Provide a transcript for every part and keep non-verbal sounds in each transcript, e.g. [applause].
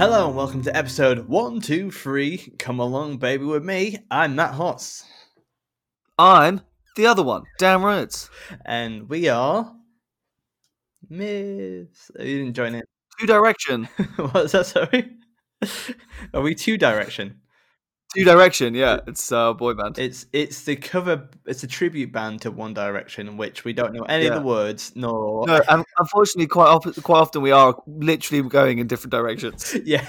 Hello and welcome to episode 123. Come along, baby, with me. I'm Matt Hoss. I'm the other one, Dan Rhodes. And we are. Miss. Oh, you didn't join in. Two Direction. [laughs] What's that, sorry? Are we two direction? Two Direction, yeah. It's a uh, boy band. It's it's the cover. It's a tribute band to One Direction, which we don't know any Yeah. of the words nor. No, un- unfortunately, quite op- quite often we are literally going in different directions. [laughs] Yeah,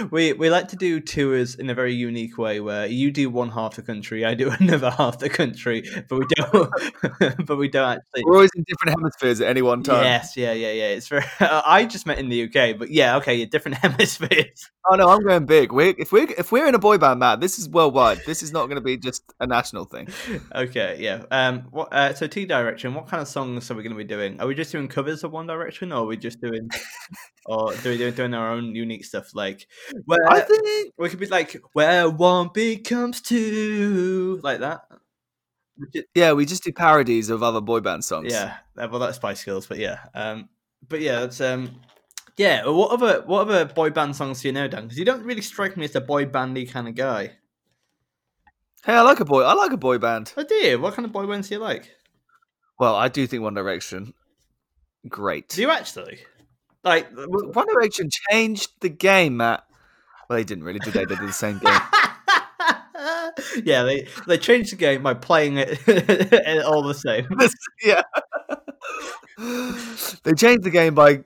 [laughs] we we like to do tours in a very unique way, where you do one half the country, I do [laughs] another half the country, but we don't. but we don't actually. We're always in different hemispheres at any one time. Yes, yeah, yeah, yeah. It's very. I just met in the UK, but yeah, okay, different hemispheres. Oh no, I'm going big. We if we if we're in a boy band, Matt, this is worldwide. This is not going to be just a national thing. [laughs] Okay, yeah. Um, what? Uh, so T Direction. What kind of songs are we going to be doing? Are we just doing covers of One Direction, or are we just doing, [laughs] or do we do doing our own unique stuff? Like, where I think we could be like, where one becomes two, like that. Yeah, we just do parodies of other boy band songs. Yeah, well, that's Spice Girls, but yeah, um, but yeah, that's um, yeah. What other what other boy band songs do you know, Dan? Because you don't really strike me as a boy bandy kind of guy. Hey, I like a boy. I like a boy band. Oh dear, what kind of boy bands do you like? Well, I do think One Direction. Great. Do you actually? Like, One Direction changed the game, Matt. Well, they didn't really, did they? They did the same game. [laughs] yeah, they they changed the game by playing it [laughs] all the same. [laughs] yeah. they changed the game by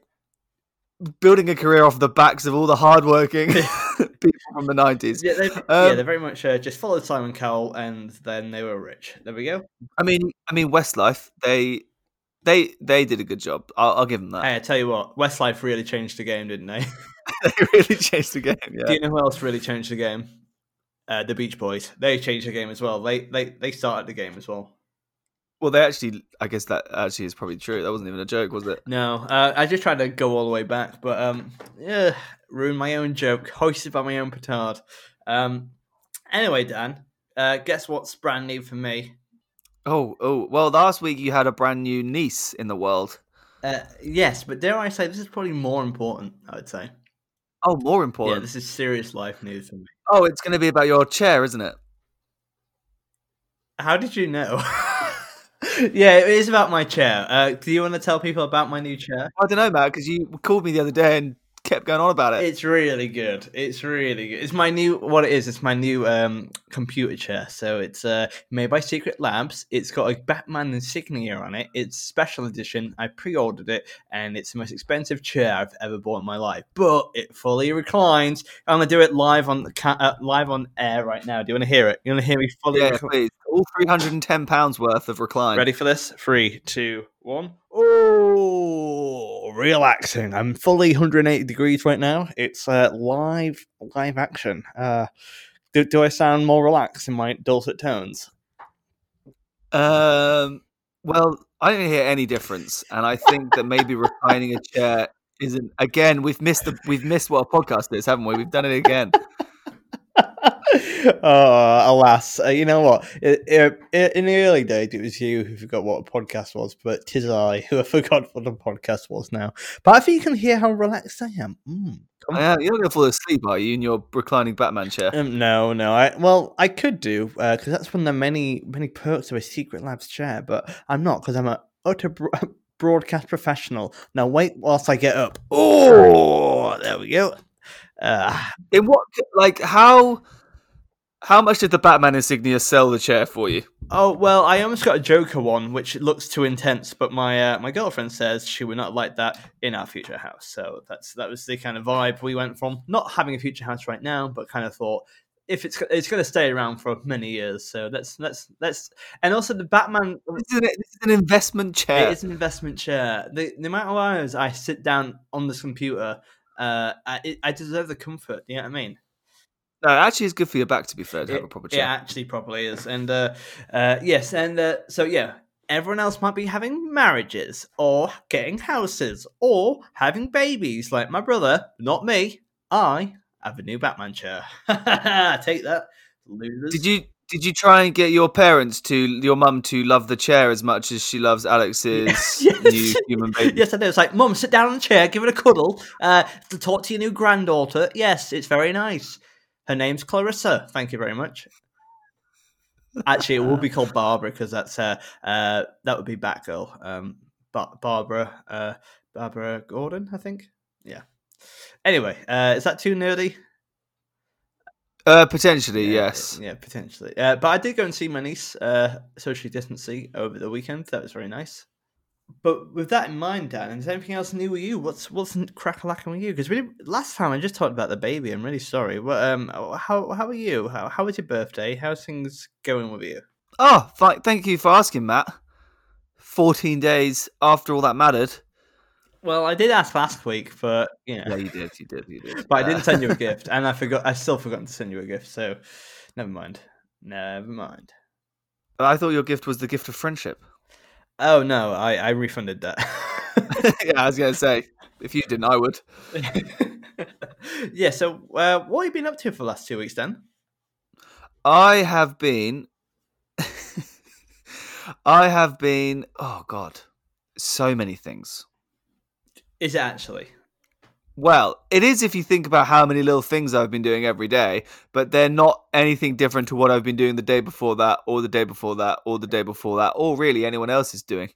building a career off the backs of all the hardworking [laughs] [laughs] people from the 90s. Yeah, they yeah Um, they very much uh, just followed Simon Cowell, and then they were rich. There we go. I mean, I mean, Westlife, they they they did a good job. I'll, I'll give them that. Hey, I tell you what, Westlife really changed the game, didn't they? [laughs] they really changed the game. Do you know who else really changed the game? Uh, the Beach Boys. They changed the game as well. They they they started the game as well. Well, they actually, I guess that actually is probably true. That wasn't even a joke, was it? No, uh, I just tried to go all the way back, but um, yeah, ruined my own joke, hoisted by my own petard. Um, anyway, Dan, uh, guess what's brand new for me? Oh, oh. Well, last week you had a brand new niece in the world. Uh, yes, but dare I say this is probably more important. I would say. Oh, more important. Yeah, this is serious life news for me. Oh, it's going to be about your chair, isn't it? How did you know? [laughs] yeah, it is about my chair. Uh, do you want to tell people about my new chair? I don't know, Matt, because you called me the other day and kept going on about it. It's really good. It's really good. It's my new what it is. It's my new um computer chair. So it's uh made by Secret Labs. It's got a Batman insignia on it. It's special edition. I pre-ordered it, and it's the most expensive chair I've ever bought in my life. But it fully reclines. I'm gonna do it live on the ca- uh, live on air right now. Do you want to hear it? You want to hear me fully? yeah, please. All three hundred and ten pounds worth of recline. Ready for this? Three, two, one. Oh, relaxing. I'm fully 180 degrees right now. It's uh, live, live action. Uh, do, do I sound more relaxed in my dulcet tones? Um. Well, I didn't hear any difference, and I think that maybe reclining a chair isn't. Again, we've missed the we've missed what a podcast is, haven't we? We've done it again. Oh, alas. Uh, you know what? It, it, it- in the early days, it was you who forgot what a podcast was, but tis I who have [laughs] forgot what a podcast was now. But I think you can hear how relaxed I am. Mm. I am- You're not going to fall asleep, are you, in your reclining Batman chair? Um, no, no. I well, I could do because that's one of the many many perks of a Secret Labs chair, but I'm not because I'm a utter bro- [laughs] broadcast professional. Now wait whilst I get up. Oh, there we go. Uh, In what, like, how, how much did the Batman insignia sell the chair for you? oh well, I almost got a Joker one, which looks too intense, but my uh, my girlfriend says she would not like that in our future house. So that's that was the kind of vibe we went from. Not having a future house right now, but kind of thought. If it's it's going to stay around for many years, so let's let's let's and also the Batman This is an, this is an investment chair. It is an investment chair. The, the amount of hours I sit down on this computer, uh, I, I deserve the comfort. You know what I mean? No, actually, it's good for your back. To be fair, to have a proper It actually probably is. And uh, uh, yes, and uh, so yeah, everyone else might be having marriages or getting houses or having babies, like my brother. Not me. I have a new Batman chair. [laughs] Take that, losers. Did you did you try and get your parents to your mum to love the chair as much as she loves Alex's [laughs] Yes. new human baby? Yes, I know. It's like, Mum, sit down on the chair, give it a cuddle, uh, to talk to your new granddaughter. Yes, it's very nice. Her name's Clarissa. Thank you very much. Actually, it will be called Barbara because that's uh, uh, that would be Batgirl. Um, ba- Barbara, uh, Barbara Gordon, I think. Yeah. Anyway, uh, is that too nerdy? Uh, potentially, Yeah, yes. Yeah, potentially. Uh, but I did go and see my niece uh, socially distancing over the weekend. That was very nice. But with that in mind, Dan, is there anything else new with you? What's what's crack a with you? Because really, last time I just talked about the baby. I'm really sorry. What um, how how are you? How how was your birthday? How's things going with you? Oh, thank you for asking, Matt. Fourteen days after all that mattered. Well, I did ask last week, but you know, Yeah, you did, you did, you did. but I Uh, didn't send you a [laughs] gift, and I forgot. I still forgot to send you a gift. So, never mind. Never mind. I thought your gift was the gift of friendship. Oh no, I I refunded that. [laughs] yeah, I was gonna say, if you didn't, I would. [laughs] yeah. So, uh, what have you been up to for the last two weeks, then? I have been. [laughs] I have been. Oh God, so many things. Is it actually? Well, it is if you think about how many little things I've been doing every day, but they're not anything different to what I've been doing the day before that, or the day before that, or the day before that, or really anyone else is doing.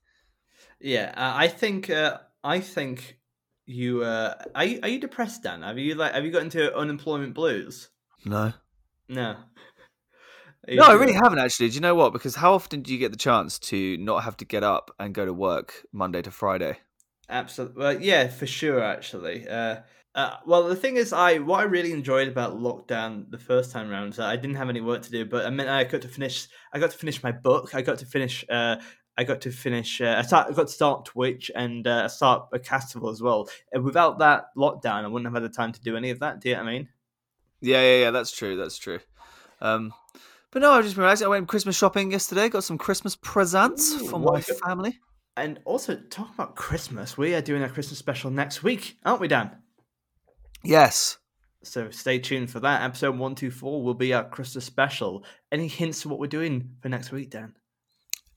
Yeah, uh, I think. Uh, I think you. Uh, are you are you depressed, Dan? Have you like have you got into unemployment blues? No. No. [laughs] No, I really haven't actually. Do you know what? Because how often do you get the chance to not have to get up and go to work Monday to Friday? Absolutely. Well, yeah, for sure. Actually, uh, uh, well, the thing is, I what I really enjoyed about lockdown the first time around is that I didn't have any work to do, but I mean, I got to finish. I got to finish my book. I got to finish. Uh, I got to finish. Uh, I, start, I got to start Twitch and uh, start a festival as well. And without that lockdown, I wouldn't have had the time to do any of that. Do you know what I mean? Yeah, yeah, yeah. That's true. That's true. Um, but no, I just realised I went Christmas shopping yesterday. Got some Christmas presents Ooh, my family. And also, talk about Christmas. We are doing a Christmas special next week, aren't we, Dan? Yes. So stay tuned for that. Episode one two four will be our Christmas special. Any hints of what we're doing for next week, Dan?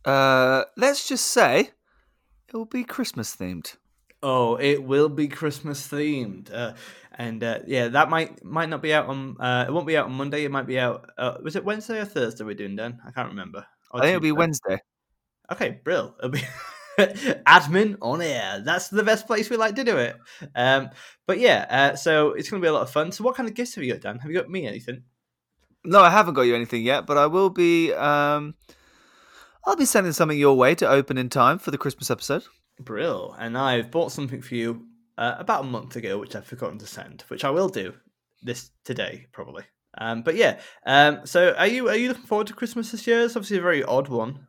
Uh, let's just say it will be Christmas themed. Oh, it will be Christmas themed, uh, and uh, yeah, that might might not be out on. Uh, it won't be out on Monday. It might be out. Uh, was it Wednesday or Thursday? We're doing Dan. I can't remember. Or I think it'll be Wednesday. Okay, brill. It'll be [laughs] [laughs] admin on air. That's the best place we like to do it. Um, but yeah, uh, so it's going to be a lot of fun. So, what kind of gifts have you got, Dan? Have you got me anything? No, I haven't got you anything yet, but I will be. Um, I'll be sending something your way to open in time for the Christmas episode. Brill. And I've bought something for you uh, about a month ago, which I've forgotten to send, which I will do this today probably. Um, but yeah, um, so are you are you looking forward to Christmas this year? It's obviously a very odd one.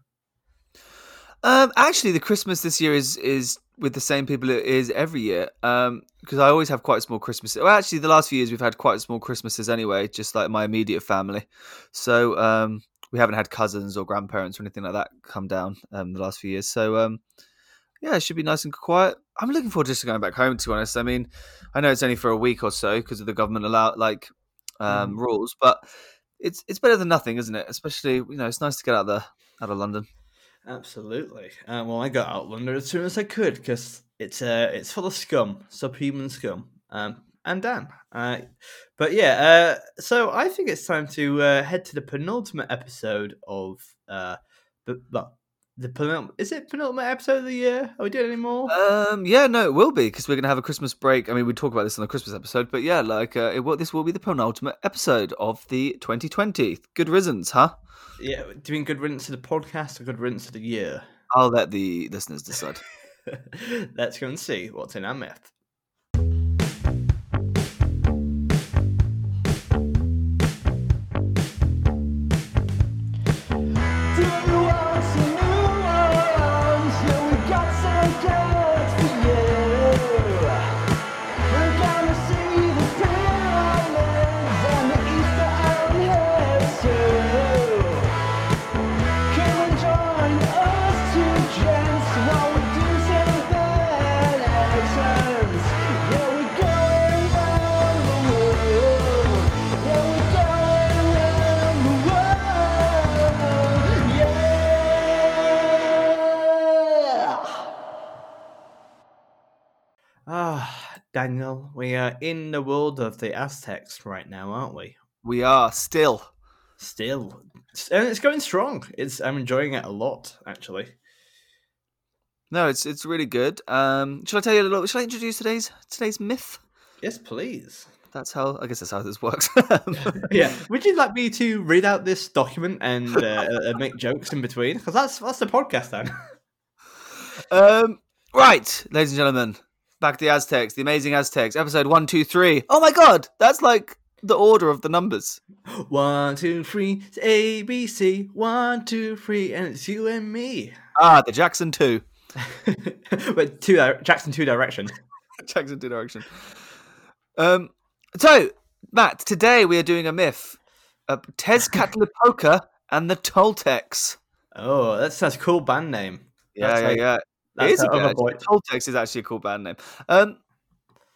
Um, actually, the Christmas this year is is with the same people it is every year. Um, because I always have quite small Christmas. Well, actually, the last few years we've had quite small Christmases anyway, just like my immediate family. So um, we haven't had cousins or grandparents or anything like that come down um the last few years. So um, yeah, it should be nice and quiet. I'm looking forward just to going back home. To be honest, I mean, I know it's only for a week or so because of the government allow like um Mm. rules, but it's it's better than nothing, isn't it? Especially you know, it's nice to get out there out of London. Absolutely. Uh, well, I got out of London as soon as I could because it's uh, it's full of scum, subhuman scum. Um, and Dan. Uh, but yeah, uh, so I think it's time to uh, head to the penultimate episode of uh, the penultimate. Is it penultimate episode of the year? Are we doing any more? Um, yeah, no, it will be because we're gonna have a Christmas break. I mean, we talk about this on the Christmas episode, but yeah, like uh, it will. This will be the penultimate episode of the 2020. Good riddance, huh? Yeah, doing good riddance to the podcast or good riddance to the year? I'll let the listeners decide. [laughs] Let's go and see what's in our myth. Daniel, we are in the world of the Aztecs right now, aren't we? We are still. Still, and it's going strong. It's I'm enjoying it a lot, actually. No, it's it's really good. Um, shall I tell you a little? Shall I introduce today's today's myth? Yes, please. That's how I guess that's how this works. [laughs] yeah. Would you like me to read out this document and uh, uh, make jokes in between? Because that's that's the podcast then. [laughs] um, right, ladies and gentlemen, back to the Aztecs, the amazing Aztecs, episode one, two, three. Oh my god, that's like the order of the numbers. [gasps] One, two, three, it's A, B, C. One, two, three, and it's you and me. Ah, the Jackson two. [laughs] but two Jackson two direction. [laughs] Jackson two direction. Um, so Matt, today we are doing a myth: uh, Tezcatlipoca [laughs] and the Toltecs. Oh, that sounds cool band name. Yeah, that's yeah, like, yeah. It is a good. Toltecs is actually a cool band name. Um,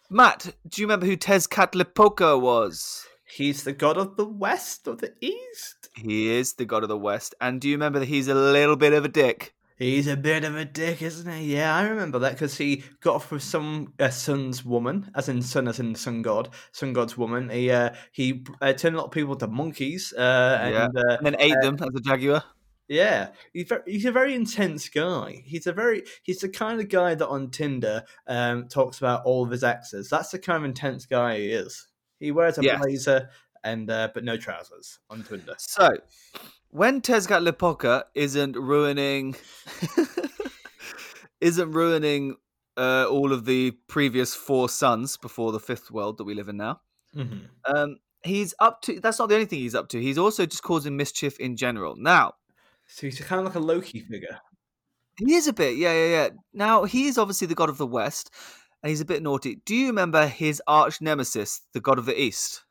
Matt, do you remember who Tezcatlipoca was? He's the god of the west or the east. He is the god of the west. And do you remember that he's a little bit of a dick? He's a bit of a dick, isn't he? Yeah, I remember that because he got off with some uh, sun's woman, as in sun, as in sun god, sun god's woman. He uh, he uh, turned a lot of people into monkeys, uh, and, yeah. Uh, and then ate them as a jaguar. Yeah, he's very, he's a very intense guy. He's a very he's the kind of guy that on Tinder um, talks about all of his exes. That's the kind of intense guy he is. He wears a yes. blazer and uh, but no trousers on Tinder. So when Tezcatlipoca isn't ruining [laughs] isn't ruining uh, all of the previous four sons before the fifth world that we live in now. Mm-hmm. Um, he's up to that's not the only thing he's up to. He's also just causing mischief in general. Now, so he's kind of like a Loki figure. He is a bit, yeah, yeah, yeah. Now he is obviously the god of the west, and he's a bit naughty. Do you remember his arch nemesis, the god of the east?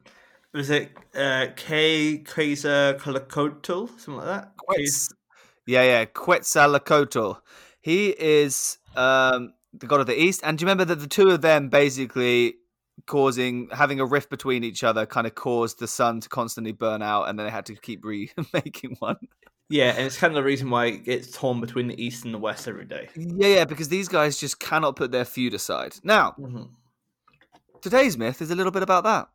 Was it uh, K Quetzalcoatl, something like that? Quetz- yeah, yeah, Quetzalcoatl. He is um, the god of the east, and do you remember that the two of them basically causing having a rift between each other kind of caused the sun to constantly burn out, and then they had to keep remaking [laughs] one. Yeah, and it's kind of the reason why it's torn between the east and the west every day. Yeah, yeah, because these guys just cannot put their feud aside. Now, mm-hmm. today's myth is a little bit about that.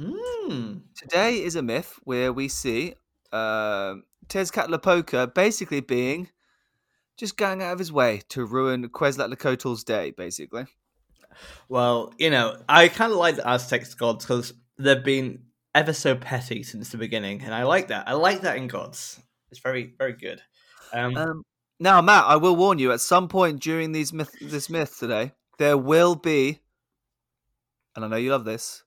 Mm. Today is a myth where we see uh, Tezcatlipoca basically being just going out of his way to ruin Quetzalcoatl's day, basically. Well, you know, I kind of like the Aztec gods because they've been ever so petty since the beginning, and I like that. I like that in gods. It's very very good. Um, um, now, Matt, I will warn you. At some point during these myth, this myth today, there will be, and I know you love this.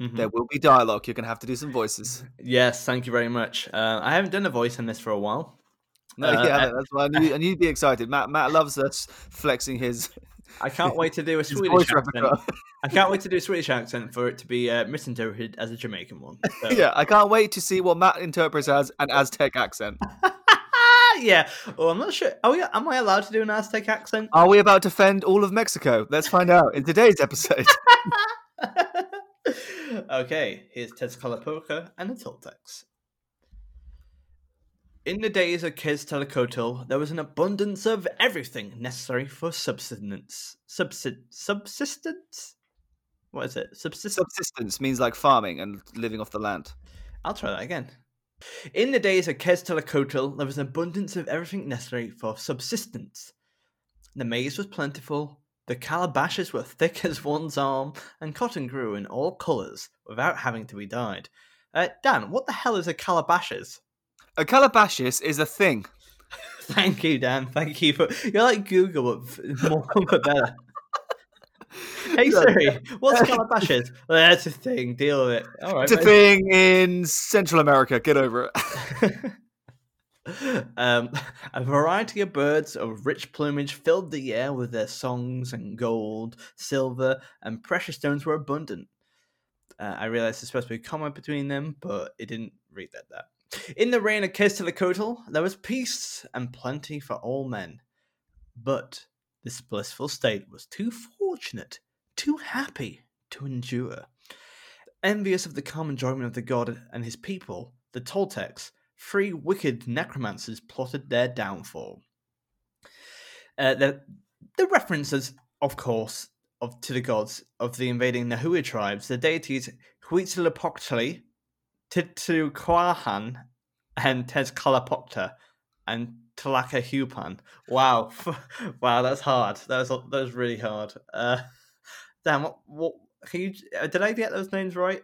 Mm-hmm. There will be dialogue. You're going to have to do some voices. Yes, thank you very much. Uh, I haven't done a voice in this for a while. [laughs] No, uh, yeah, that's why I knew, I knew you'd be excited. Matt, Matt loves us flexing his. I can't wait to do a Swedish accent. I can't wait to do a Swedish accent for it to be uh, misinterpreted as a Jamaican one. So. [laughs] yeah, I can't wait to see what Matt interprets as an Aztec accent. [laughs] yeah. Oh, I'm not sure. Are we, am I allowed to do an Aztec accent? Are we about to defend all of Mexico? Let's find out in today's episode. [laughs] okay, here's Tezcatlipoca and the Toltecs. In the days of Quetzalcoatl, there was an abundance of everything necessary for subsistence. Subsist- subsistence? What is it? Subsistence? Subsistence means like farming and living off the land. I'll try that again. In the days of Quetzalcoatl, there was an abundance of everything necessary for subsistence. The maize was plentiful, the calabashes were thick as one's arm, and cotton grew in all colours without having to be dyed. Uh, Dan, what the hell is a calabashes? A calabashes is a thing. Thank you, Dan. Thank you for you're like Google, but more [laughs] but better. hey Siri, what's [laughs] calabashes? Well, that's a thing. Deal with it. All right. It's a thing in Central America. Get over it. [laughs] um, a variety of birds of rich plumage filled the air with their songs, and gold, silver, and precious stones were abundant. Uh, I realized there's supposed to be a comma between them, but it didn't read that. That in the reign of Quetzalcoatl, there was peace and plenty for all men. But this blissful state was too fortunate, too happy to endure. Envious of the calm enjoyment of the god and his people, the Toltecs, three wicked necromancers plotted their downfall. Uh, the, the references, of course, of to the gods of the invading Nahua tribes, the deities Huitzilopochtli, Tituquahan, and Tezcatlipoca, and Tlacahupan. Wow, [laughs] wow, that's hard. That was that was really hard. Uh, damn, what, what can you? uh, Did I get those names right?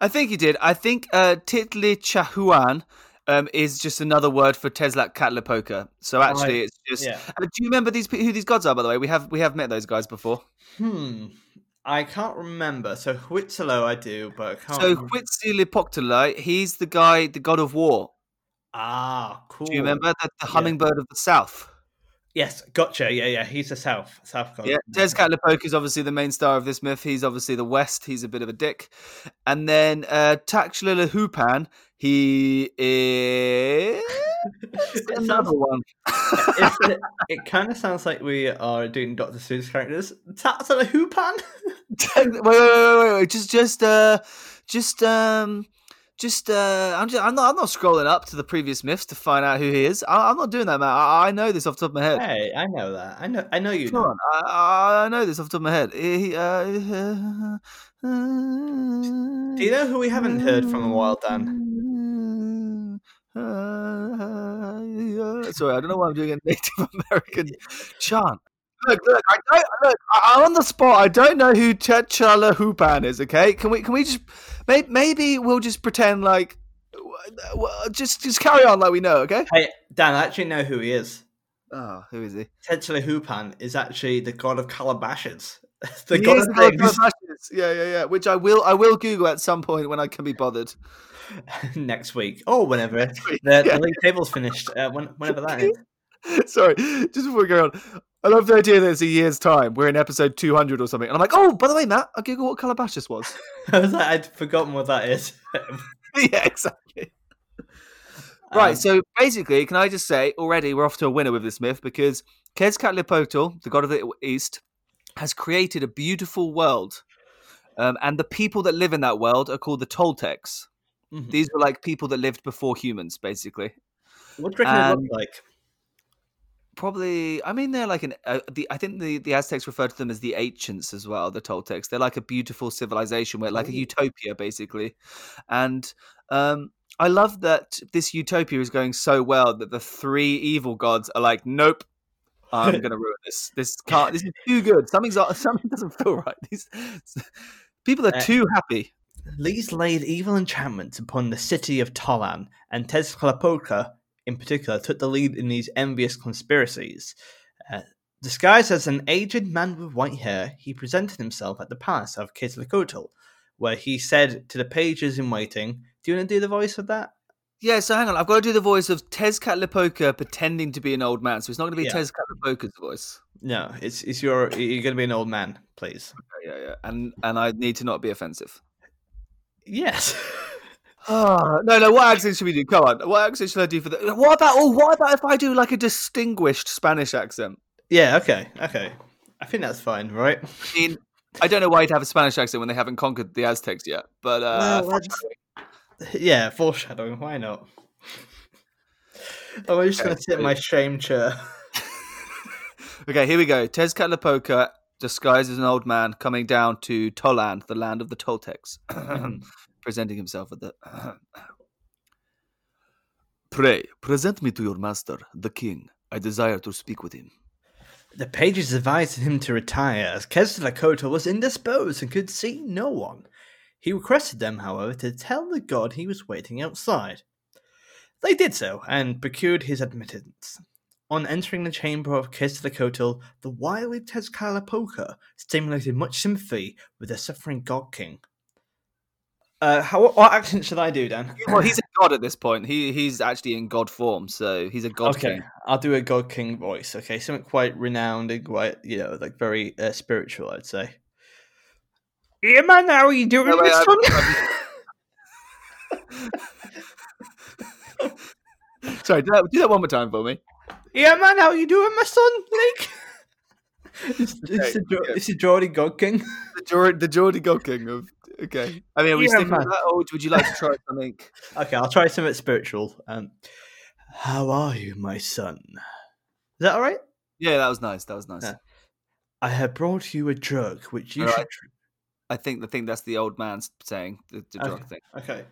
I think you did. I think uh, Titlichahuan um, is just another word for Tezlat Catlipoca. So actually, Right. it's just. Yeah. Uh, do you remember these who these gods are? By the way, we have we have met those guys before. Hmm. I can't remember. So Huitzilo I do, but I can't. So. Huitzilopochtli, he's the guy, the god of war. ah, cool. Do you remember the, the Yeah. hummingbird of the south? Yes, gotcha. Yeah, yeah. He's the south, south god. Yeah, Tezcatlipoca is obviously the main star of this myth. He's obviously the west. He's a bit of a dick. And then uh, Taxlilahupan, he is another one. [laughs] it, it kind of sounds like we are doing Doctor Seuss characters. Tats on a hoopan. [laughs] wait, wait, wait, wait, wait, just, just, uh, just, um, just, uh, I'm just, I'm not, I'm not scrolling up to the previous myths to find out who he is. I, I'm not doing that, man. I, I know this off the top of my head. Hey, I know that. I know. I know you. Come Know. on, I, I know this off the top of my head. He, uh, Do you know who we haven't heard from a while, Dan? [laughs] Sorry, I don't know why I'm doing a Native [laughs] American chant. Look, look, I don't look. I- I'm on the spot. I don't know who T'Challa Hoopan is. Okay, can we can we just maybe, maybe we'll just pretend like just just carry on like we know. Okay. Hey, Dan. I actually know who he is. Oh, who is he? Tetsuya Hoopan is actually the god of calabashes. [laughs] the He god is of the god of things. Yeah, yeah, yeah. Which I will I will Google at some point when I can be bothered. [laughs] next week or whenever week, the, yeah. the league table's finished. Uh, when, whenever that is. [laughs] Sorry, just before we go on, I love the idea that it's a year's time. We're in episode 200 or something. And I'm like, oh, by the way, Matt, I Google what Calabashes was. [laughs] I was like, I'd forgotten what that is. yeah, exactly. Right, Um, so basically, can I just say already we're off to a winner with this myth because Quetzalcoatl, the god of the East, has created a beautiful world. Um, and the people that live in that world are called the Toltecs. mhm. These were like people that lived before humans, basically. what do you reckon it um, like? Probably, I mean, they're like an. Uh, the I think the the Aztecs refer to them as the ancients as well. The Toltecs. They're like a beautiful civilization, where like a Oh. utopia, basically. And um, I love that this utopia is going so well that the three evil gods are like, nope. I'm [laughs] gonna ruin this. This can't. This is too good. Something's [laughs] something doesn't feel right. These people are Uh, too happy. These laid evil enchantments upon the city of Tolan, and Tezcatlipoca, in particular, took the lead in these envious conspiracies. Uh, disguised as an aged man with white hair, he presented himself at the palace of Quetzalcoatl, where he said to the pages in waiting, "Do you want to do the voice of that?" Yeah, so hang on. I've got to do the voice of Tezcatlipoca pretending to be an old man. So it's not going to be Yeah. Tezcatlipoca's voice. No, it's it's your you're going to be an old man, please. Yeah, yeah. And and I need to not be offensive. Yes. Oh, [laughs] no, no. What accent should we do? Come on. What accent should I do for the? What about? Oh, what about if I do like a distinguished Spanish accent? yeah. Okay. Okay. I think that's fine, right? I mean, I don't know why you'd have a Spanish accent when they haven't conquered the Aztecs yet, but uh, Well, that's- [laughs] Yeah, foreshadowing. Why not? Oh, I'm just going to sit in my shame chair. [laughs] okay, here we go. Tezcatlipoca, disguised as an old man, coming down to Toland, the land of the Toltecs, [clears throat] presenting himself at the. [clears throat] Pray, present me to your master, the king. I desire to speak with him. The pages advised him to retire as Quetzalcoatl was indisposed and could see no one. He requested them, however, to tell the god he was waiting outside. They did so and procured his admittance. On entering the chamber of Quetzalcoatl, the Kotal, the wily Tezcatlipoca stimulated much sympathy with the suffering god king. Uh, how, what accent should I do, Dan? [laughs] Well, he's a god at this point. He he's actually in god form, so he's a god king. okay, king. I'll do a God King voice. Okay, something quite renowned and quite, you know, like very uh, spiritual, I'd say. Yeah, man, how are you doing, Wait, wait, my Sorry, do that, do that one more time for me. Yeah, man, how you doing, my son, Lake? it's, [laughs] Okay, it's, the, okay. it's the Geordie God King. The Geordie, the Geordie God King of. Okay. I mean, are we Yeah, sticking with that, or would you like to try something? [laughs] Okay, I'll try something spiritual. Um, how are you, my son? Is that all right? Yeah, that was nice. That was nice. Yeah. I have brought you a drug which you All should. right. I think the thing that's the old man saying the, the drug Okay. thing. Okay.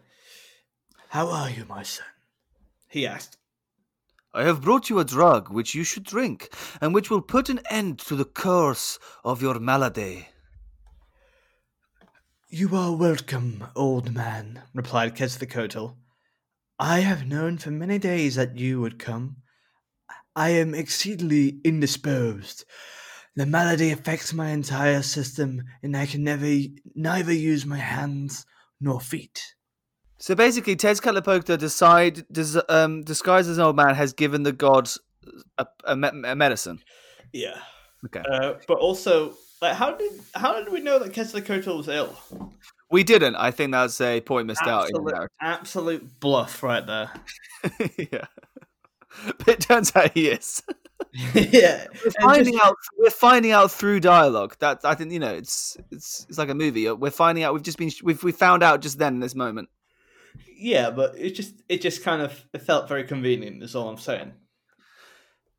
How are you, my son? He asked. I have brought you a drug which you should drink, and which will put an end to the curse of your malady. You are welcome, old man, replied Quetzalcoatl. I have known for many days that you would come. I am exceedingly indisposed. The malady affects my entire system, and I can never neither use my hands nor feet. So basically, Tezcatlipoca decide des, um, disguised as an old man has given the gods a, a, me- a medicine. Yeah. Okay, Uh, but also, like, how did how did we know that Quetzalcoatl was ill? we didn't. I think that's a point missed out in the Absolute, narrative. absolute bluff right there. [laughs] yeah, but it turns out he is. [laughs] yeah, We're finding out. We're finding out through dialogue. That I think you know. It's it's it's like a movie. We're finding out. We've just been. We've we found out just then in this moment. Yeah, but it just it just kind of it felt very convenient. Is all I'm saying.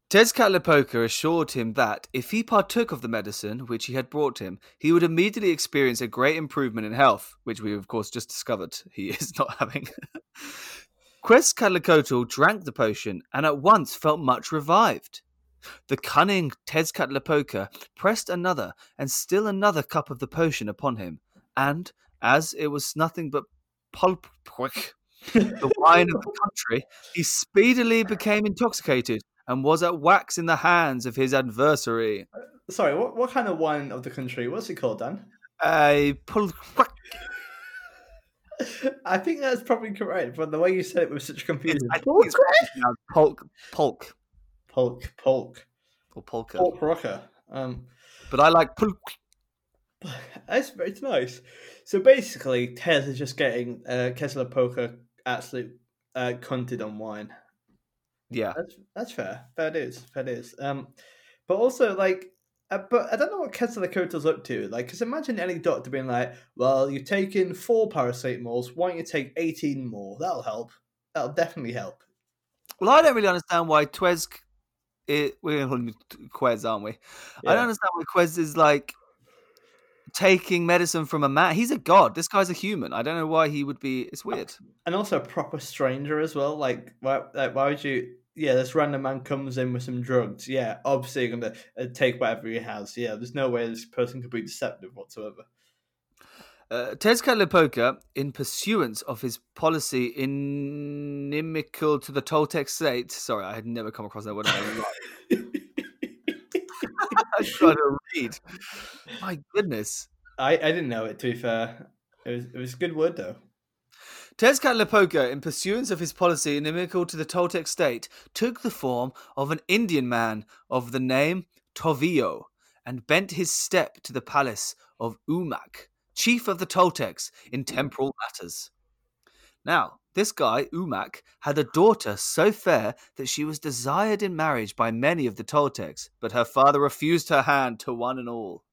Tezcatlipoca assured him that if he partook of the medicine which he had brought him, he would immediately experience a great improvement in health, which we of course just discovered [laughs] he is not having. [laughs] Quetzalcoatl drank the potion and at once felt much revived. The cunning Tezcatlipoca pressed another and still another cup of the potion upon him, and as it was nothing but pulp, [laughs] the wine of the country, he speedily became intoxicated and was at wax in the hands of his adversary. Sorry, what what kind of wine of the country? What's it called, Dan? A pul- [laughs] I think that's probably correct, but the way you said it was such confusion. I think it's pronounced polk, polk Polk, polk, or polka, polk rocker. Um, but I like pul- it's it's nice. So basically, Tez is just getting uh, Quetzalcoatl absolute uh, cunted on wine. Yeah, That's that's fair. That is. That is. Um, but also like, uh, but I don't know what Quetzalcoatl's up to. Like, because imagine any doctor being like, "Well, you've taken four paracetamols. Why don't you take eighteen more? That'll help. That'll definitely help." Well, I don't really understand why Twez. It, we're going to call him Quez, aren't we? I don't understand why Quez is like taking medicine from a man. He's a god. This guy's a human. I don't know why he would be. It's weird. and also a proper stranger as well. Like, why? Like, why would you? Yeah, this random man comes in with some drugs. Yeah, obviously you're gonna uh, take whatever he has. Yeah, there's no way this person could be deceptive whatsoever. Uh, Tezcatlipoca, in pursuance of his policy inimical to the Toltec state, sorry, I had never come across that word. [laughs] I [laughs] trying to read. My goodness. I, I didn't know it. To be fair, it was it was a good word though. Tezcatlipoca, in pursuance of his policy inimical to the Toltec state, took the form of an Indian man of the name Tovillo, and bent his step to the palace of Umac, chief of the Toltecs in temporal matters. Now, this guy, Umak, had a daughter so fair that she was desired in marriage by many of the Toltecs, but her father refused her hand to one and all.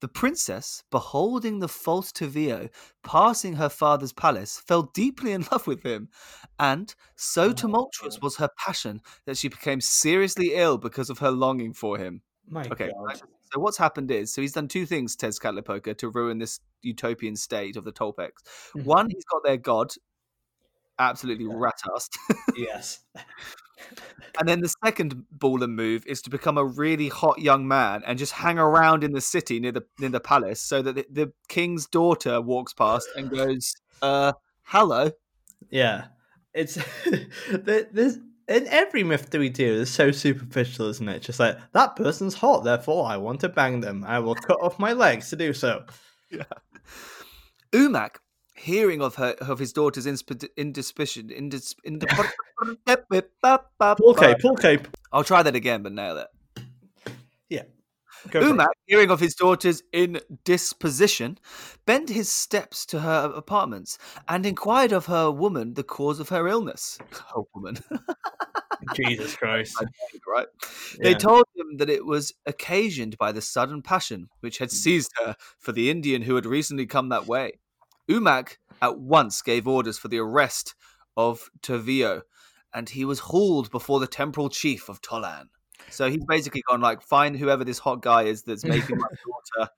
The princess, beholding the false Tavio passing her father's palace, fell deeply in love with him, and so Oh, tumultuous was her passion that she became seriously ill because of her longing for him. My Okay, God. So what's happened is, so he's done two things, Tezcatlipoca, to ruin this utopian state of the Toltecs. Mhm. One, he's got their god absolutely Yeah. rat-assed. yes. [laughs] And then the second ball and move is to become a really hot young man and just hang around in the city near the near the palace, so that the, the king's daughter walks past and [sighs] goes, "Uh, hello." Yeah. It's [laughs] there's in every myth that we do is so superficial, isn't it? Just like that person's hot, therefore I want to bang them. I will cut off my legs to do so. [laughs] Umak, hearing of her of his daughter's indisposition, indis- [laughs] [laughs] Pulque, pulque. I'll try that again, but nail it. Go for it. Umak, hearing of his daughter's indisposition, bent his steps to her apartments and inquired of her woman the cause of her illness. [laughs] Oh, woman. [laughs] Jesus Christ. right? They told him that it was occasioned by the sudden passion which had mm. seized her for the Indian who had recently come that way. Umak at once gave orders for the arrest of Tavio, and he was hauled before the temporal chief of Tolan. So he's basically gone like, find whoever this hot guy is that's making my [laughs] daughter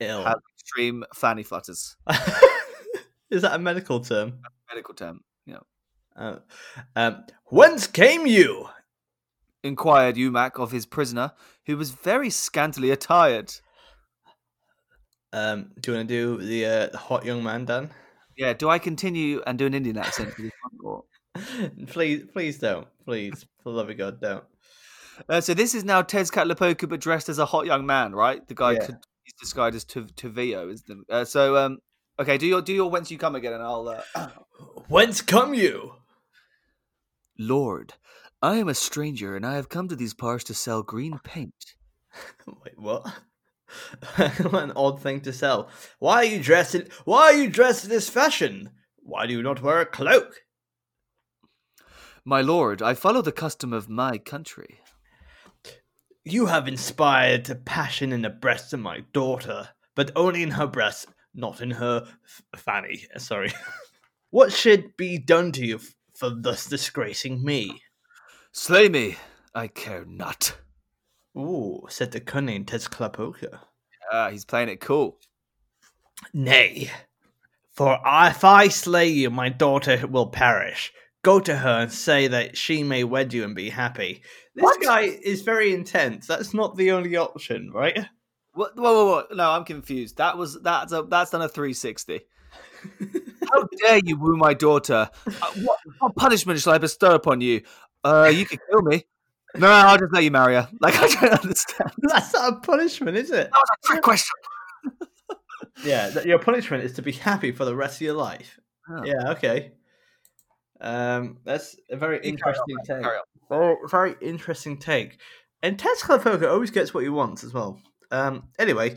Ill. have extreme fanny flutters. [laughs] Is that a medical term? Medical term. Yeah. Uh, um, whence came you? Inquired Umac of his prisoner, who was very scantily attired. Um, do you want to do the, uh, the hot young man, Dan? Yeah. Do I continue and do an Indian accent for this one? Or... [laughs] please, please don't. Please, for the love of God, don't. Uh, so this is now Tezcatlipoca, but dressed as a hot young man, right? The guy Yeah. could, he's disguised as Tuv- Tuvio, is the uh, so um. Okay, do your do your whence you come again, and I'll. Uh... [clears throat] Whence come you? Lord, I am a stranger, and I have come to these parts to sell green paint. [laughs] Wait, what? what [laughs] an odd thing to sell. Why are you dressed in? Why are you dressed in this fashion? Why do you not wear a cloak? My lord, I follow the custom of my country. You have inspired a passion in the breast of my daughter, but only in her breast, not in her f- fanny. Sorry. [laughs] what should be done to you f- for thus disgracing me? Slay me, I care not. Ooh, said the cunning Tezcatlipoca. Ah, he's playing it cool. Nay, for if I slay you, my daughter will perish. Go to her and say that she may wed you and be happy. This What? guy is very intense. That's not the only option, right? What? Whoa, whoa, whoa! No, I'm confused. That was that's a that's done a 360. [laughs] How dare you woo my daughter? Uh, what, what punishment shall I bestow upon you? Uh, you could kill me. No, I'll just let you marry her. Like I don't understand. [laughs] That's not a punishment, is it? That was a trick question. [laughs] Yeah, your punishment is to be happy for the rest of your life. Oh. Yeah, okay. Um, that's a very You on, interesting take. Very, very interesting take. And Tesla Tezcatlipoca always gets what he wants as well. Um, anyway,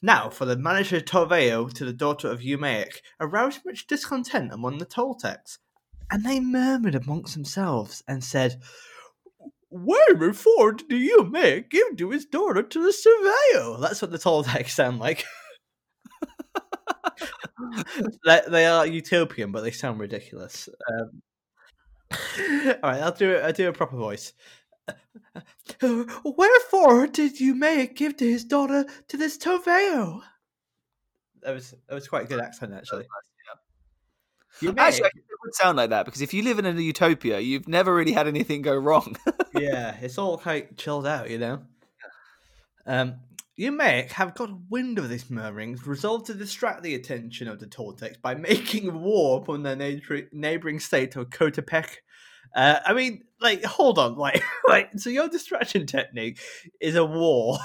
now for the manager Torveo to the daughter of Eumaic aroused much discontent among the Toltecs, and they murmured amongst themselves and said, Wherefore did Eumaic give to his daughter to the Surveyor? That's what the Toltecs [laughs] sound like. [laughs] they, they are utopian, but they sound ridiculous. Um, [laughs] all right, I'll do it. I'll do a proper voice. Wherefore did Umac give to his daughter to this Toveo? That was that was quite a good accent, actually. You Actually, it would sound like that because if you live in a utopia, you've never really had anything go wrong. yeah, it's all quite chilled out, you know. [laughs] Um, you may have got wind of these murmurings, resolved to distract the attention of the Toltecs by [laughs] making war upon their neighbor- neighboring state of Coatepec. Uh, I mean, like, hold on, [laughs] like, like, so your distraction technique is a war.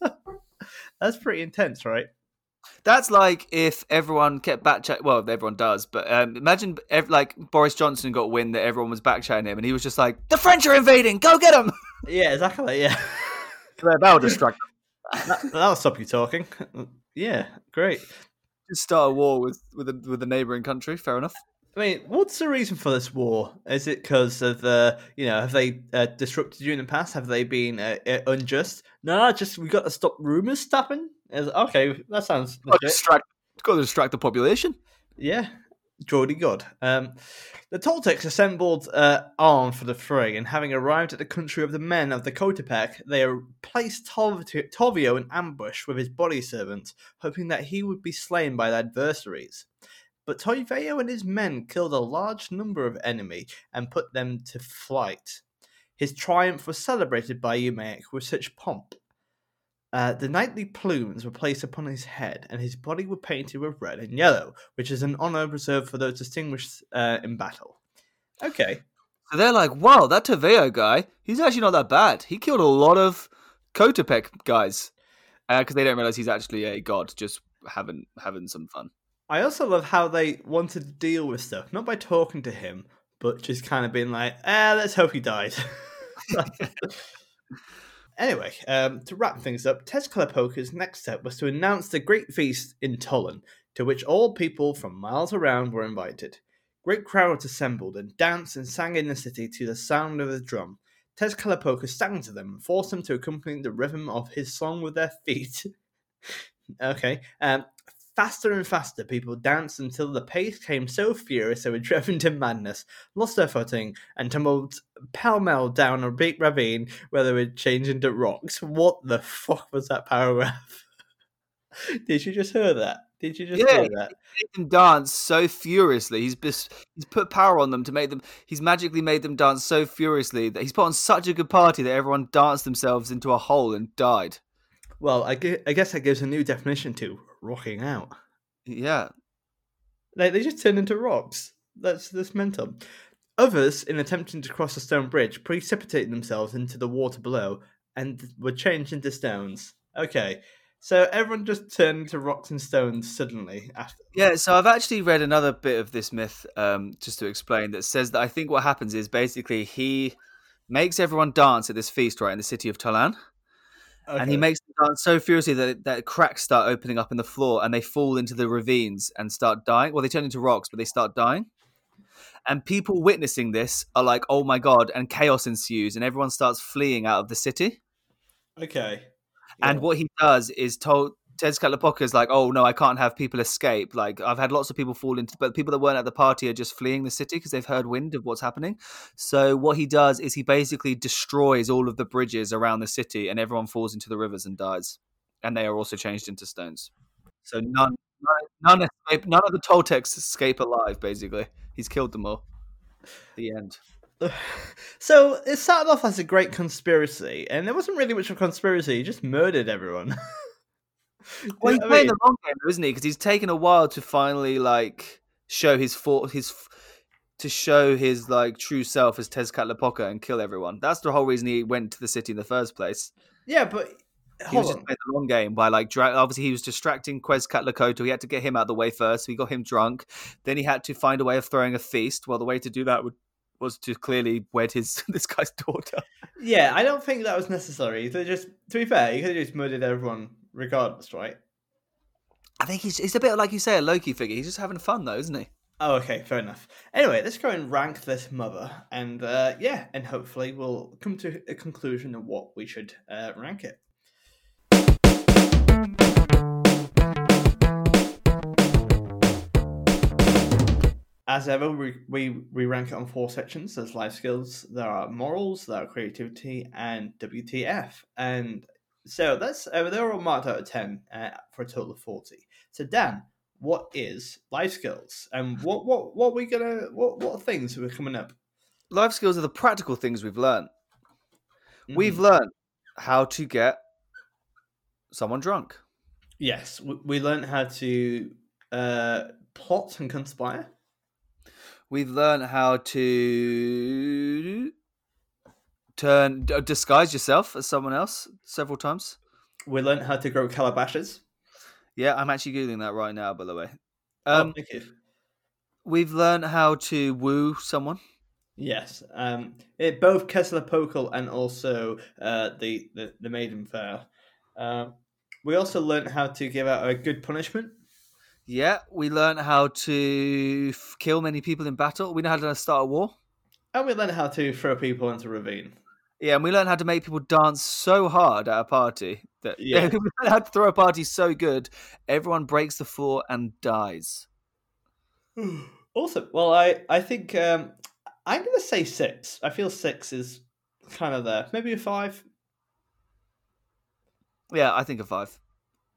[laughs] That's pretty intense, right? That's like if everyone kept back chat. Well, everyone does, but um, imagine ev- like Boris Johnson got wind that everyone was back chatting him, and he was just like, "The French are invading! Go get them!" Yeah, exactly. Yeah, That'll distract. That, that'll stop you talking. Yeah, great. Just start a war with with a, with a neighboring country. Fair enough. I mean, what's the reason for this war? Is it because of the, you know, have they uh, disrupted you in the past? Have they been uh, uh, unjust? No, just we got to stop rumors stopping. Okay, that sounds Got to distract, got to distract the population. Yeah, Geordie good. Um, the Toltecs assembled uh, armed for the fray, and having arrived at the country of the men of the Coatepec, they placed Tov- Tovio in ambush with his body servant, hoping that he would be slain by their adversaries. But Tovio and his men killed a large number of enemy and put them to flight. His triumph was celebrated by Eumaic with such pomp. Uh, the knightly plumes were placed upon his head, and his body were painted with red and yellow, which is an honor reserved for those distinguished uh, in battle. Okay, So they're like, "Wow, that Taveo guy, he's actually not that bad. He killed a lot of Coatepec guys." Because they don't realize he's actually a god, just having having some fun. I also love how they wanted to deal with stuff, not by talking to him, but just kind of being like, "Ah, let's hope he dies." [laughs] [laughs] anyway, um, to wrap things up, Tezcatlipoca's next step was to announce the great feast in Tullen, to which all people from miles around were invited. Great crowds assembled and danced and sang in the city to the sound of the drum. Tezcatlipoca sang to them and forced them to accompany the rhythm of his song with their feet. [laughs] okay. Um, Faster and faster, people danced until the pace came so furious they were [laughs] driven to madness, lost their footing, and tumbled pell mell down a big ravine where they would change into rocks. What the fuck was that paragraph? [laughs] Did you just hear that? Did you just Yeah, hear that? made them dance so furiously. He's bis- he's put power on them to make them. He's magically made them dance so furiously that he's put on such a good party that everyone danced themselves into a hole and died. Well, I, gue- I guess that gives a new definition to rocking out. Yeah, Like they just turn into rocks. That's that's mental. Others, in attempting to cross a stone bridge, precipitated themselves into the water below and were changed into stones. Okay, so everyone just turned into rocks and stones suddenly. After yeah. So I've actually read another bit of this myth, um, just to explain, that says that I think what happens is basically he makes everyone dance at this feast right in the city of Tollan. And he makes them dance so furiously that, that cracks start opening up in the floor and they fall into the ravines and start dying. Well, they turn into rocks, but they start dying. And people witnessing this are like, "Oh my god!" And chaos ensues, and everyone starts fleeing out of the city. okay. And what he does is told Tezcatlipoca is like, "Oh no, I can't have people escape. Like I've had lots of people fall into, but people that weren't at the party are just fleeing the city because they've heard wind of what's happening. So what he does is he basically destroys all of the bridges around the city, and everyone falls into the rivers and dies, and they are also changed into stones. So none, none escape. None of the Toltecs escape alive. Basically, he's killed them all. The end. [sighs] So it started off as a great conspiracy, and there wasn't really much of a conspiracy. He just murdered everyone. [laughs] [laughs] Well, he's know what I playing the long game, though, isn't he? Because he's taken a while to finally like show his for his to show his like true self as Tezcatlipoca and kill everyone. That's the whole reason he went to the city in the first place. Yeah, but He was hold just on. playing the long game by like dra- obviously he was distracting Quetzalcoatl. He had to get him out of the way first. So he got him drunk. Then he had to find a way of throwing a feast. Well, the way to do that would was to clearly wed his [laughs] this guy's daughter. Yeah, I don't think that was necessary. So just to be fair, you could have just murdered everyone regardless, right? I think he's he's a bit like you say a Loki figure. He's just having fun though, isn't he? Oh, okay, fair enough. Anyway, let's go and rank this mother, and uh, yeah, and hopefully we'll come to a conclusion of what we should uh, rank it. As ever, we, we, we rank it on four sections. There's life skills, there are morals, there are creativity, and WTF. And so that's uh, they're all marked out of ten uh, for a total of forty. So Dan, what is life skills, and what what what we gonna what what things are coming up? Life skills are the practical things we've learned. We've Mhm. learned how to get someone drunk. yes, we, we learned how to uh, plot and conspire. We've learned how to turn disguise yourself as someone else several times. We learned how to grow calabashes. Yeah, I'm actually googling that right now. By the way, Oh, um, thank you. we've learned how to woo someone. Yes, um, it, both Quetzalcoatl and also uh, the, the the Maiden Fair. Um, we also learned how to give out a good punishment. Yeah, we learned how to f- kill many people in battle. We know how to start a war. And we learned how to throw people into ravine. Yeah, and we learned how to make people dance so hard at a party that [laughs] Yeah. we learned how to throw a party so good everyone breaks the floor and dies. [sighs] Awesome. Well, I I think um, I'm gonna say six. I feel six is kind of there. Maybe a five. Yeah, I think a five,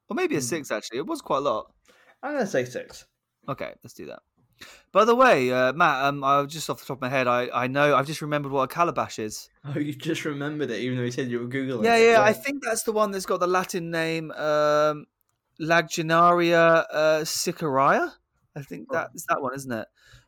or maybe a Hmm. six. Actually, it was quite a lot. I'm gonna say six. Okay, let's do that. By the way, uh, Matt, um, I just off the top of my head, I, I know I've just remembered what a calabash is. [laughs] Oh, you just remembered it, even though you said you were googling. Yeah, it. yeah, I think that's the one that's got the Latin name um, Lagenaria uh, sicaria. I think Oh. that is that one, isn't it?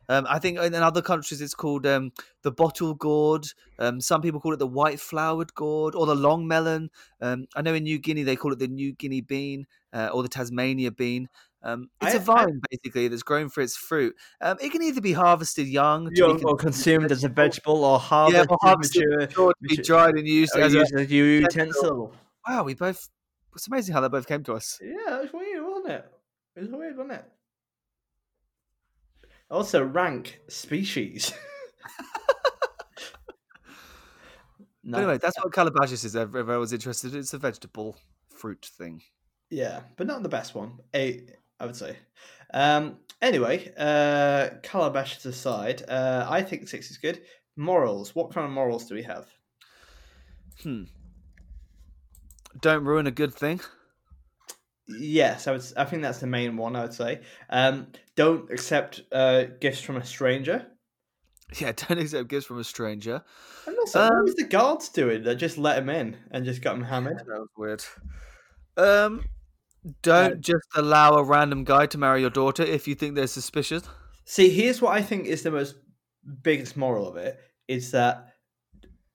Um, I think in other countries it's called um, the bottle gourd. Um, some people call it the white flowered gourd or the long melon. Um, I know in New Guinea they call it the New Guinea bean uh, or the Tasmania bean. Um, it's I- a I- vine basically that's grown for its fruit. Um, it can either be harvested young, to be or consumed as a vegetable, or yeah, harvested, or harvested, mature, to be dried and used as a. used a utensil. Wow, we both. It's amazing how they both came to us. Yeah, it was weird, wasn't it? It was weird, wasn't it? Also, rank species. [laughs] But anyway, that's what calabashes is. If was interested, it's a vegetable fruit thing. Yeah, but not the best one. A I would say. Um, anyway, uh, Calabash aside, uh, I think six is good. Morals. What kind of morals do we have? Hmm. Don't ruin a good thing. Yes, I would. I think that's the main one. I would say. Um, don't accept uh, gifts from a stranger. Yeah, [laughs] don't accept gifts from a stranger. And also, Um, what was the guards doing? That just let him in and just got him hammered. [laughs] That was weird. Um, don't just allow a random guy to marry your daughter if you think they're suspicious. See, here's what I think is the most biggest moral of it: is that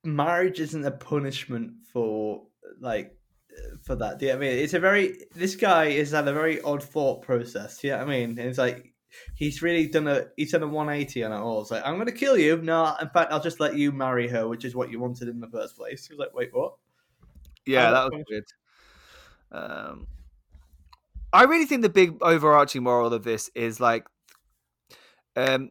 marriage isn't a punishment for like for that. Do you know what I mean? It's a very this guy has had a very odd thought process. Do you know what I mean? It's like he's really done a he's done a 180 on it all. It's like I'm gonna kill you. No, in fact, I'll just let you marry her, which is what you wanted in the first place. He was like, wait, what? Yeah, that was weird. Um, I really think the big overarching moral of this is like, um,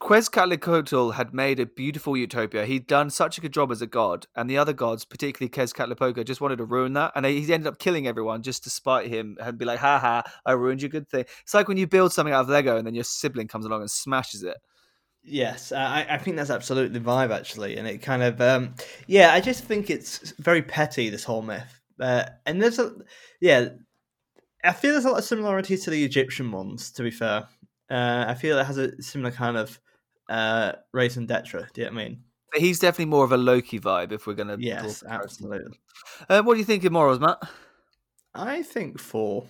Quetzalcoatl had made a beautiful utopia. He'd done such a good job as a god, and the other gods, particularly Quetzalcoatl, just wanted to ruin that, and he ended up killing everyone just to spite him and be like, "Ha ha, I ruined your good thing." It's like when you build something out of Lego and then your sibling comes along and smashes it. Yes, I, I think that's absolutely the vibe actually, and it kind of um, yeah, I just think it's very petty this whole myth, uh, and there's a yeah, I feel there's a lot of similarities to the Egyptian ones. To be fair, uh, I feel it has a similar kind of uh, race and detra. Do you know what I mean? But he's definitely more of a Loki vibe if we're going to. Yes, absolutely. Uh, what do you think of morals, Matt? I think four.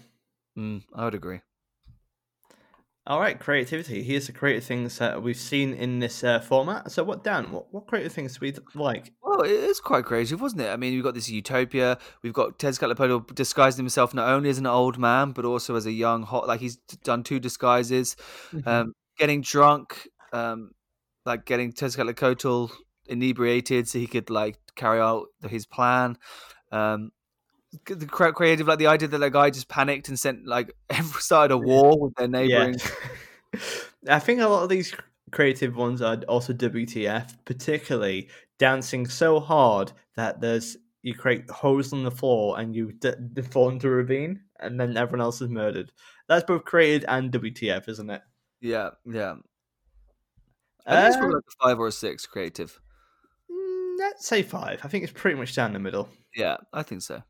Mm, I would agree. All right, creativity. Here's the creative things that we've seen in this uh, format. So, what Dan? What what creative things do we like? Well, it is quite creative, wasn't it? I mean, we've got this utopia. We've got Tezcatlipoca disguising himself not only as an old man, but also as a young hot. Like he's done two disguises. Um, getting drunk, um, like getting Tezcatlipoca inebriated so he could like carry out his plan. Um, the creative, like the idea that that guy just panicked and sent like [laughs] started a war with their neighboring. Yeah. [laughs] I think a lot of these creative ones are also WTF, particularly dancing so hard that there's you create holes on the floor and you d- d- fall into a ravine, and then everyone else is murdered. That's both created and WTF, isn't it? Yeah, yeah. I think it's Uh, probably like a five or a six creative. mm, let's say five. I think it's pretty much down the middle. Yeah, I think so.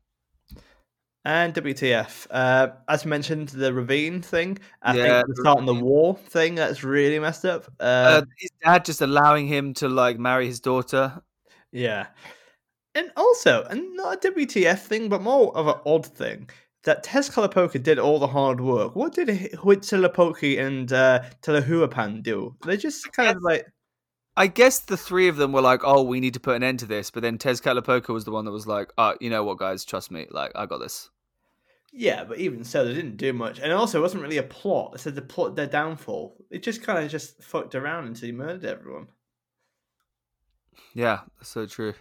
And WTF, uh, as mentioned, the ravine thing. I Yeah, think the the starting the ravine. war thing that's really messed up. Uh, Uh, his dad just allowing him to like marry his daughter. Yeah. And also, and not a WTF thing, but more of an odd thing, that Tezcatlipoca did all the hard work. What did Huitzilopochtli and uh, Tlacahuepan do? They just kind of like, I guess the three of them were like, "Oh, we need to put an end to this," but then Tezcatlipoca was the one that was like, "Uh, you know what, guys? Trust me. Like, I got this." yeah, but even so, they didn't do much. And also, it wasn't really a plot. It said the plot, their downfall. It just kind of just fucked around until he murdered everyone. Yeah, that's so true.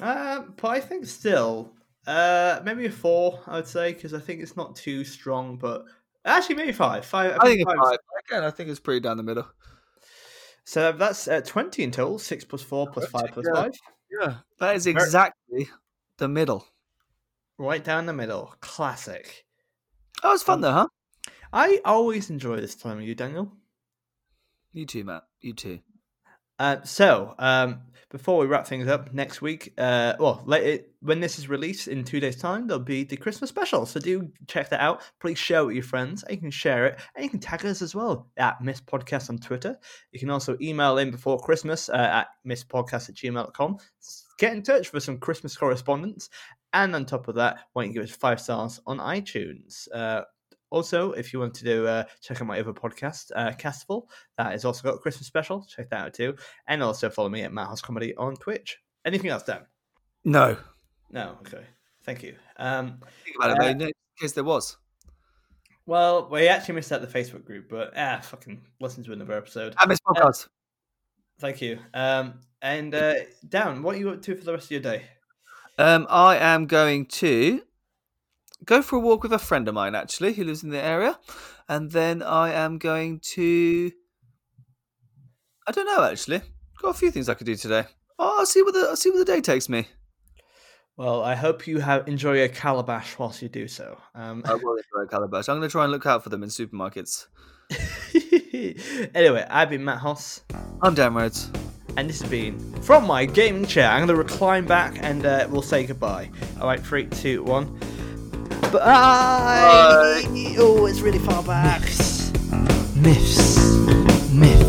Uh, but I think still, uh, maybe a four, I would say, because I think it's not too strong, but actually, maybe five. Five. I think it's five. Again, I think it's pretty down the middle. So that's uh, 20 in total. 6 plus 4 plus 5 plus Yeah. 5. Yeah, that is exactly the middle. Right down the middle. Classic. Oh, it's fun though, huh? I always enjoy this time with you, Daniel. You too, Matt. You too. Uh, so, um, before we wrap things up next week, uh, well, it, when this is released in two days' time, there'll be the Christmas special. So do check that out. Please share it with your friends. And you can share it, and you can tag us as well at Miss Podcast on Twitter. You can also email in before Christmas uh, at misspodcast at gmail.com. Get in touch for some Christmas correspondence. And on top of that, why don't you give us five stars on iTunes? Uh, also, if you want to do uh, check out my other podcast, uh, Castful, that has also got a Christmas special. Check that out too. And also follow me at Matt House Comedy on Twitch. Anything else, Dan? No, No. Okay. Thank you. Um, think about it. Uh, though, in case there was. well, we actually missed out the Facebook group, but ah, fucking listen to another episode. I miss podcast. Thank you. Um, and uh, Dan, what are you up to for the rest of your day? Um, I am going to go for a walk with a friend of mine, actually, who lives in the area, and then I am going to. I don't know, actually. Got a few things I could do today. Oh, I'll see what the I'll see what the day takes me. Well, I hope you have enjoy a calabash whilst you do so. Um, I will enjoy a calabash. I'm going to try and look out for them in supermarkets. [laughs] anyway, I've been Matt Hoss, I'm Dan Rhodes. and this has been from my gaming chair. I'm going to recline back and uh, we'll say goodbye. All right, three, two, one. Bye. Bye. Oh, it's really far back. Myths. Myths.